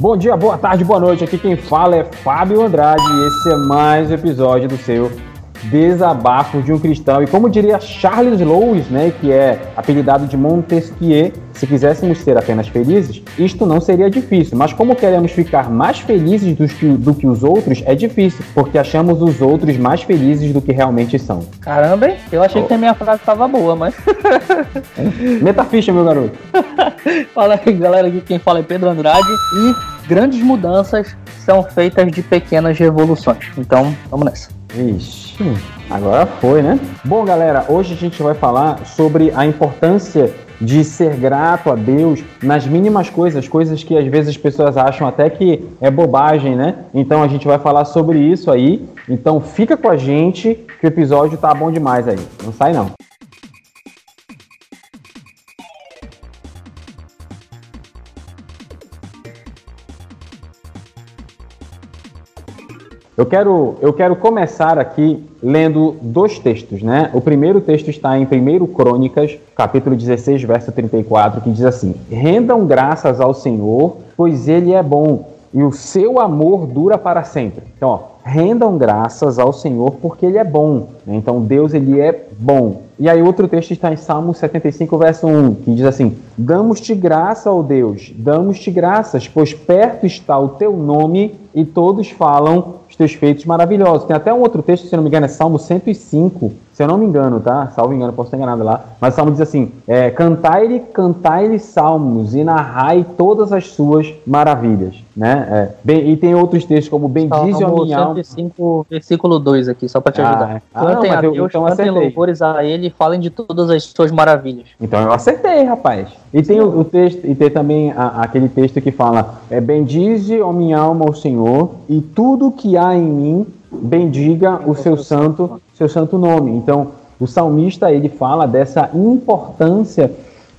Bom dia, boa tarde, boa noite. Aqui quem fala é Fábio Andrade e esse é mais um episódio do seu Desabafo de um Cristão. E como diria Charles Lewis, né, que é apelidado de Montesquieu, se quiséssemos ser apenas felizes, isto não seria difícil. Mas como queremos ficar mais felizes do que, do que os outros, é difícil, porque achamos os outros mais felizes do que realmente são. Caramba, hein? Eu achei oh. que a minha frase estava boa, mas. Metaficha, meu garoto. fala aí, galera, aqui quem fala é Pedro Andrade e grandes mudanças são feitas de pequenas revoluções. Então, vamos nessa. Ixi, agora foi, né? Bom, galera, hoje a gente vai falar sobre a importância de ser grato a Deus nas mínimas coisas, coisas que às vezes as pessoas acham até que é bobagem, né? Então a gente vai falar sobre isso aí. Então fica com a gente que o episódio tá bom demais aí. Não sai não. Eu quero, eu quero começar aqui lendo dois textos, né? O primeiro texto está em 1 Crônicas, capítulo 16, verso 34, que diz assim: Rendam graças ao Senhor, pois ele é bom, e o seu amor dura para sempre. Então, ó, rendam graças ao Senhor, porque ele é bom. Né? Então, Deus ele é bom. E aí outro texto está em Salmo 75, verso 1, que diz assim: Damos-te graça, ó Deus, damos-te graças, pois perto está o teu nome e todos falam teus feitos maravilhosos. Tem até um outro texto, se não me engano, é Salmo 105, se eu não me engano, tá? Salvo engano, posso estar enganado lá. Mas o Salmo diz assim: é, Cantai-lhe, cantai-lhe salmos e narrai todas as suas maravilhas. Né? É, bem, e tem outros textos como Bendize a minha alma. 105, versículo 2 aqui, só para te ajudar. Ah, ah cantem não, a Deus, eu, então cantem louvores a Ele e falem de todas as suas maravilhas. Então eu acertei, rapaz. E tem o, o, texto, e tem também a, aquele texto que fala: é, Bendize a minha alma ao Senhor e tudo que há em mim bendiga o seu santo, seu santo nome. Então, o salmista ele fala dessa importância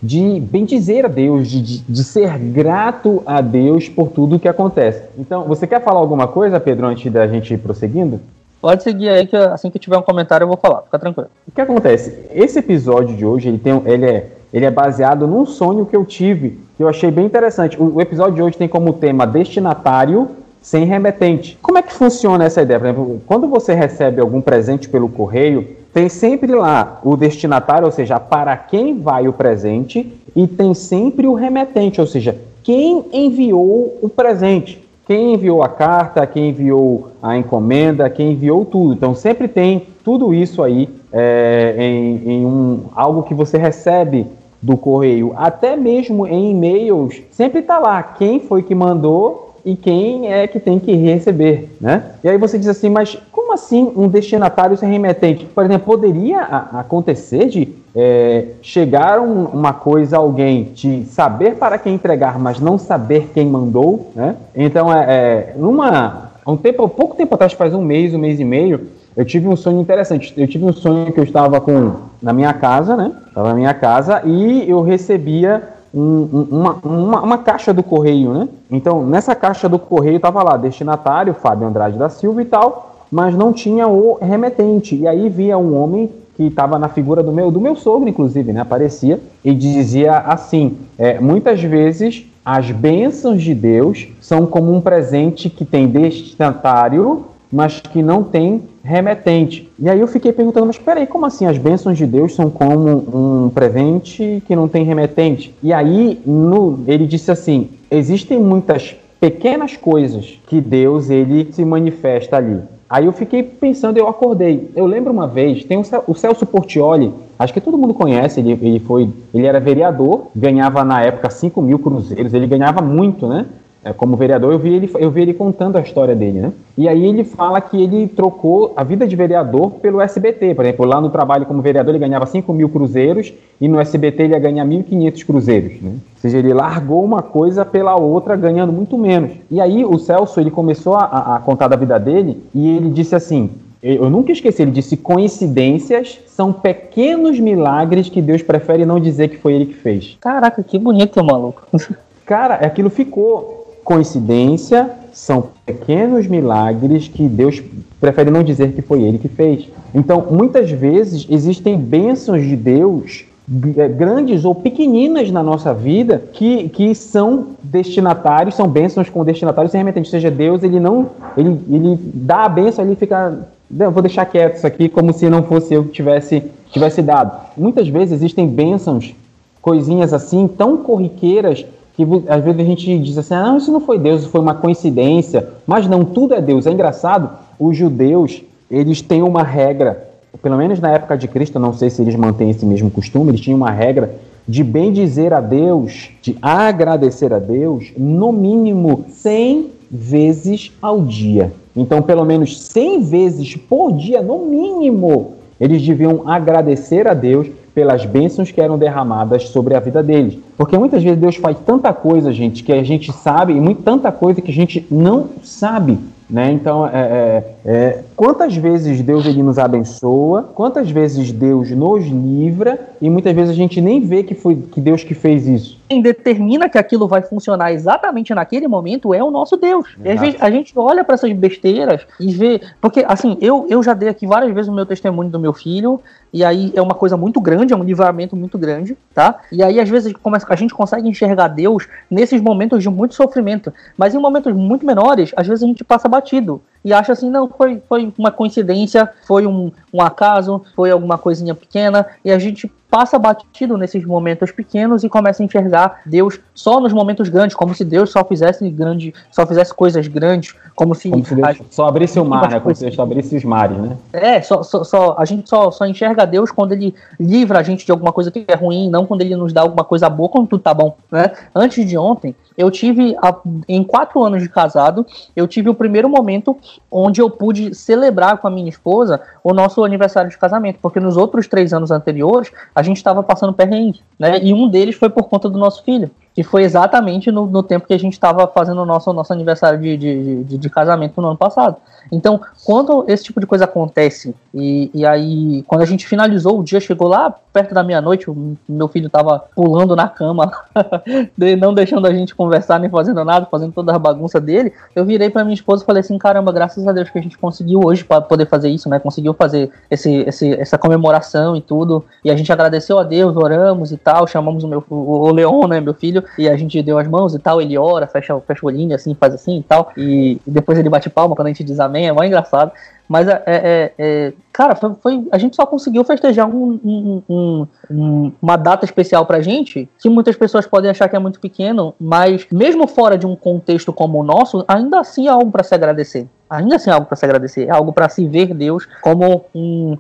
de bendizer a Deus, de, de, ser grato a Deus por tudo que acontece. Então, você quer falar alguma coisa, Pedro, antes da gente ir prosseguindo? Pode seguir aí, que assim que tiver um comentário eu vou falar, fica tranquilo. O que acontece? Esse episódio de hoje, ele, tem, ele, é, ele é baseado num sonho que eu tive, que eu achei bem interessante. O, o episódio de hoje tem como tema destinatário sem remetente. Como é que funciona essa ideia? Por exemplo, quando você recebe algum presente pelo correio, tem sempre lá o destinatário, ou seja, para quem vai o presente, e tem sempre o remetente, ou seja, quem enviou o presente. Quem enviou a carta, quem enviou a encomenda, quem enviou tudo. Então sempre tem tudo isso aí é, em, em um, algo que você recebe do correio, até mesmo em e-mails, sempre está lá quem foi que mandou e quem é que tem que receber, né? E aí você diz assim, mas como assim um destinatário sem remetente? Por exemplo, poderia acontecer de é, chegar um, uma coisa a alguém, de saber para quem entregar, mas não saber quem mandou, né? Então, é, é numa um tempo, pouco tempo atrás, faz um mês, um mês e meio, eu tive um sonho interessante. Eu tive um sonho que eu estava com na minha casa, né? Estava na minha casa e eu recebia um, uma, uma, uma, caixa do correio, né? Então, nessa caixa do correio estava lá, destinatário, Fábio Andrade da Silva e tal, mas não tinha o remetente. E aí via um homem que estava na figura do meu, do meu sogro, inclusive, né? Aparecia e dizia assim: é, muitas vezes as bênçãos de Deus são como um presente que tem destinatário, mas que não tem remetente. E aí eu fiquei perguntando, mas peraí, como assim as bênçãos de Deus são como um presente que não tem remetente? E aí no, ele disse assim, existem muitas pequenas coisas que Deus ele se manifesta ali. Aí eu fiquei pensando, eu acordei. Eu lembro uma vez, tem o Celso Portioli, acho que todo mundo conhece, ele, ele foi, ele era vereador, ganhava na época 5 mil cruzeiros, ele ganhava muito, né? É, como vereador, eu vi, ele, eu vi ele contando a história dele, né? E aí ele fala que ele trocou a vida de vereador pelo SBT. Por exemplo, lá no trabalho como vereador ele ganhava 5 mil cruzeiros e no SBT ele ia ganhar 1.500 cruzeiros, né? Ou seja, ele largou uma coisa pela outra, ganhando muito menos. E aí o Celso, ele começou a, a contar da vida dele e ele disse assim, eu nunca esqueci, ele disse: coincidências são pequenos milagres que Deus prefere não dizer que foi ele que fez. Caraca, que bonito, maluco. Cara, aquilo ficou coincidência, são pequenos milagres que Deus prefere não dizer que foi ele que fez. Então, muitas vezes existem bênçãos de Deus é, grandes ou pequeninas na nossa vida que, que são destinatários, são bênçãos com destinatários sem remetente. Seja, Deus, ele não, ele, ele dá a bênção, ele fica, vou deixar quieto isso aqui, como se não fosse eu que tivesse, tivesse dado. Muitas vezes existem bênçãos, coisinhas assim, tão corriqueiras, que às vezes a gente diz assim, ah, isso não foi Deus, foi uma coincidência. Mas não, tudo é Deus. É engraçado, os judeus, eles têm uma regra pelo menos na época de Cristo, não sei se eles mantêm esse mesmo costume, eles tinham uma regra de bem dizer a Deus, de agradecer a Deus, no mínimo 100 vezes ao dia. Então, pelo menos 100 vezes por dia, no mínimo, eles deviam agradecer a Deus pelas bênçãos que eram derramadas sobre a vida deles. Porque muitas vezes Deus faz tanta coisa, gente, que a gente sabe, e muito, tanta coisa que a gente não sabe. Né? Então, é, é, é, quantas vezes Deus ele nos abençoa, quantas vezes Deus nos livra, e muitas vezes a gente nem vê que foi que Deus que fez isso. Quem determina que aquilo vai funcionar exatamente naquele momento é o nosso Deus. E às vezes a gente olha para essas besteiras e vê. Porque, assim, eu, eu já dei aqui várias vezes o meu testemunho do meu filho, e aí é uma coisa muito grande, é um livramento muito grande, tá? E aí, às vezes, a gente consegue enxergar Deus nesses momentos de muito sofrimento, mas em momentos muito menores, às vezes a gente passa batido e acha assim, não, foi, foi uma coincidência, foi um, um acaso, foi alguma coisinha pequena, e a gente passa batido nesses momentos pequenos e começa a enxergar Deus só nos momentos grandes, como se Deus só fizesse grande, só fizesse coisas grandes, como se, como se Deus só abrisse o mar, né? Como se Deus só abrisse os mares, né? É, só, só, só, a gente só, só enxerga Deus quando ele livra a gente de alguma coisa que é ruim, não quando ele nos dá alguma coisa boa quando tudo tá bom, né? Antes de ontem, eu tive, em quatro anos de casado, eu tive o primeiro momento onde eu pude celebrar com a minha esposa o nosso aniversário de casamento, porque nos outros três anos anteriores a gente estava passando perrengue, né? E um deles foi por conta do nosso filho que foi exatamente no, no tempo que a gente estava fazendo o nosso, nosso aniversário de, de, de, de, casamento no ano passado. Então, quando esse tipo de coisa acontece, e, e aí, quando a gente finalizou, o dia chegou lá perto da meia-noite, meu filho estava pulando na cama, não deixando a gente conversar nem fazendo nada, fazendo toda a bagunça dele. Eu virei para minha esposa e falei assim: caramba, graças a Deus que a gente conseguiu hoje para poder fazer isso, né? Conseguiu fazer esse, esse, essa comemoração e tudo. E a gente agradeceu a Deus, oramos e tal, chamamos o meu o Leon, né, meu filho, e a gente deu as mãos e tal, ele ora, fecha, fecha o olhinho assim, faz assim e tal, e, e depois ele bate palma quando a gente diz amém, é mó engraçado. Mas, é, é, é cara, foi, foi, a gente só conseguiu festejar um, um, um, um, uma data especial pra gente, que muitas pessoas podem achar que é muito pequeno, mas mesmo fora de um contexto como o nosso, ainda assim é algo para se agradecer. Ainda assim é algo para se agradecer, é algo para se ver Deus como um,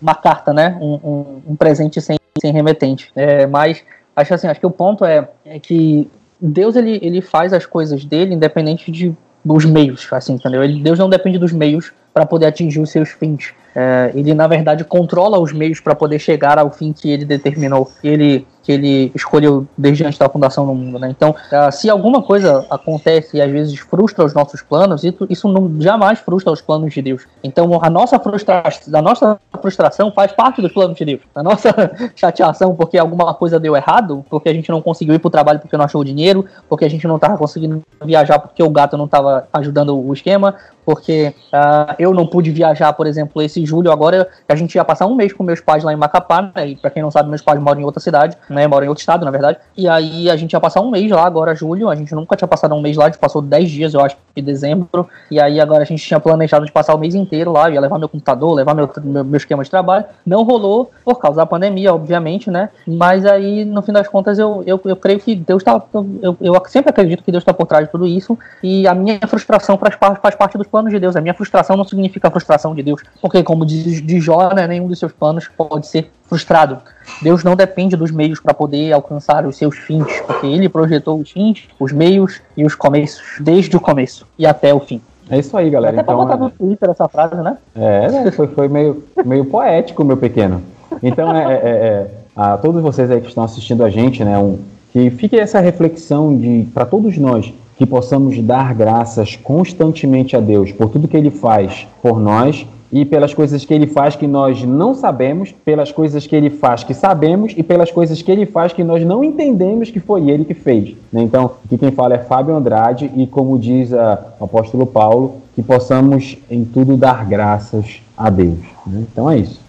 uma carta, né? Um, presente sem, sem remetente. É, mas acho assim, acho que o ponto é, é que Deus ele, ele faz as coisas dele independente de dos meios, assim, entendeu? Ele, Deus não depende dos meios para poder atingir os seus fins. É, ele na verdade controla os meios para poder chegar ao fim que ele determinou. Ele que ele escolheu desde antes da fundação do mundo, né? Então, uh, se alguma coisa acontece e às vezes frustra os nossos planos, isso, não, jamais frustra os planos de Deus. Então, a nossa frustração, a nossa frustração faz parte dos planos de Deus. A nossa chateação porque alguma coisa deu errado, porque a gente não conseguiu ir para o trabalho porque não achou dinheiro, porque a gente não estava conseguindo viajar porque o gato não estava ajudando o esquema, porque uh, eu não pude viajar, por exemplo, esse julho agora, a gente ia passar um mês com meus pais lá em Macapá, né? E para quem não sabe, meus pais moram em outra cidade né? Moro em outro estado, na verdade. E aí a gente ia passar um mês lá, agora julho. A gente nunca tinha passado um mês lá, a gente passou 10 dias, eu acho, em dezembro. E aí agora a gente tinha planejado de passar o mês inteiro lá, ia levar meu computador, levar meu, meu, meu esquema de trabalho. Não rolou por causa da pandemia, obviamente, né? Mas aí, no fim das contas, eu, eu, eu creio que Deus está. Eu, eu sempre acredito que Deus está por trás de tudo isso. E a minha frustração faz, faz parte dos planos de Deus. A minha frustração não significa frustração de Deus. Porque, como diz de Jó, né, nenhum dos seus planos pode ser frustrado. Deus não depende dos meios para poder alcançar os seus fins, porque ele projetou os fins, os meios e os começos, desde o começo e até o fim. É isso aí, galera. Até então, pra botar é... no Twitter essa frase, né? É, né? foi, foi meio, meio poético, meu pequeno. Então, é, é, é, é a todos vocês aí que estão assistindo a gente, né, um, que fique essa reflexão de para todos nós que possamos dar graças constantemente a Deus por tudo que Ele faz por nós e pelas coisas que ele faz que nós não sabemos, pelas coisas que ele faz que sabemos e pelas coisas que ele faz que nós não entendemos que foi ele que fez. Né? Então, aqui quem fala é Fábio Andrade e como diz a, o apóstolo Paulo, que possamos em tudo dar graças a Deus. Né? Então é isso.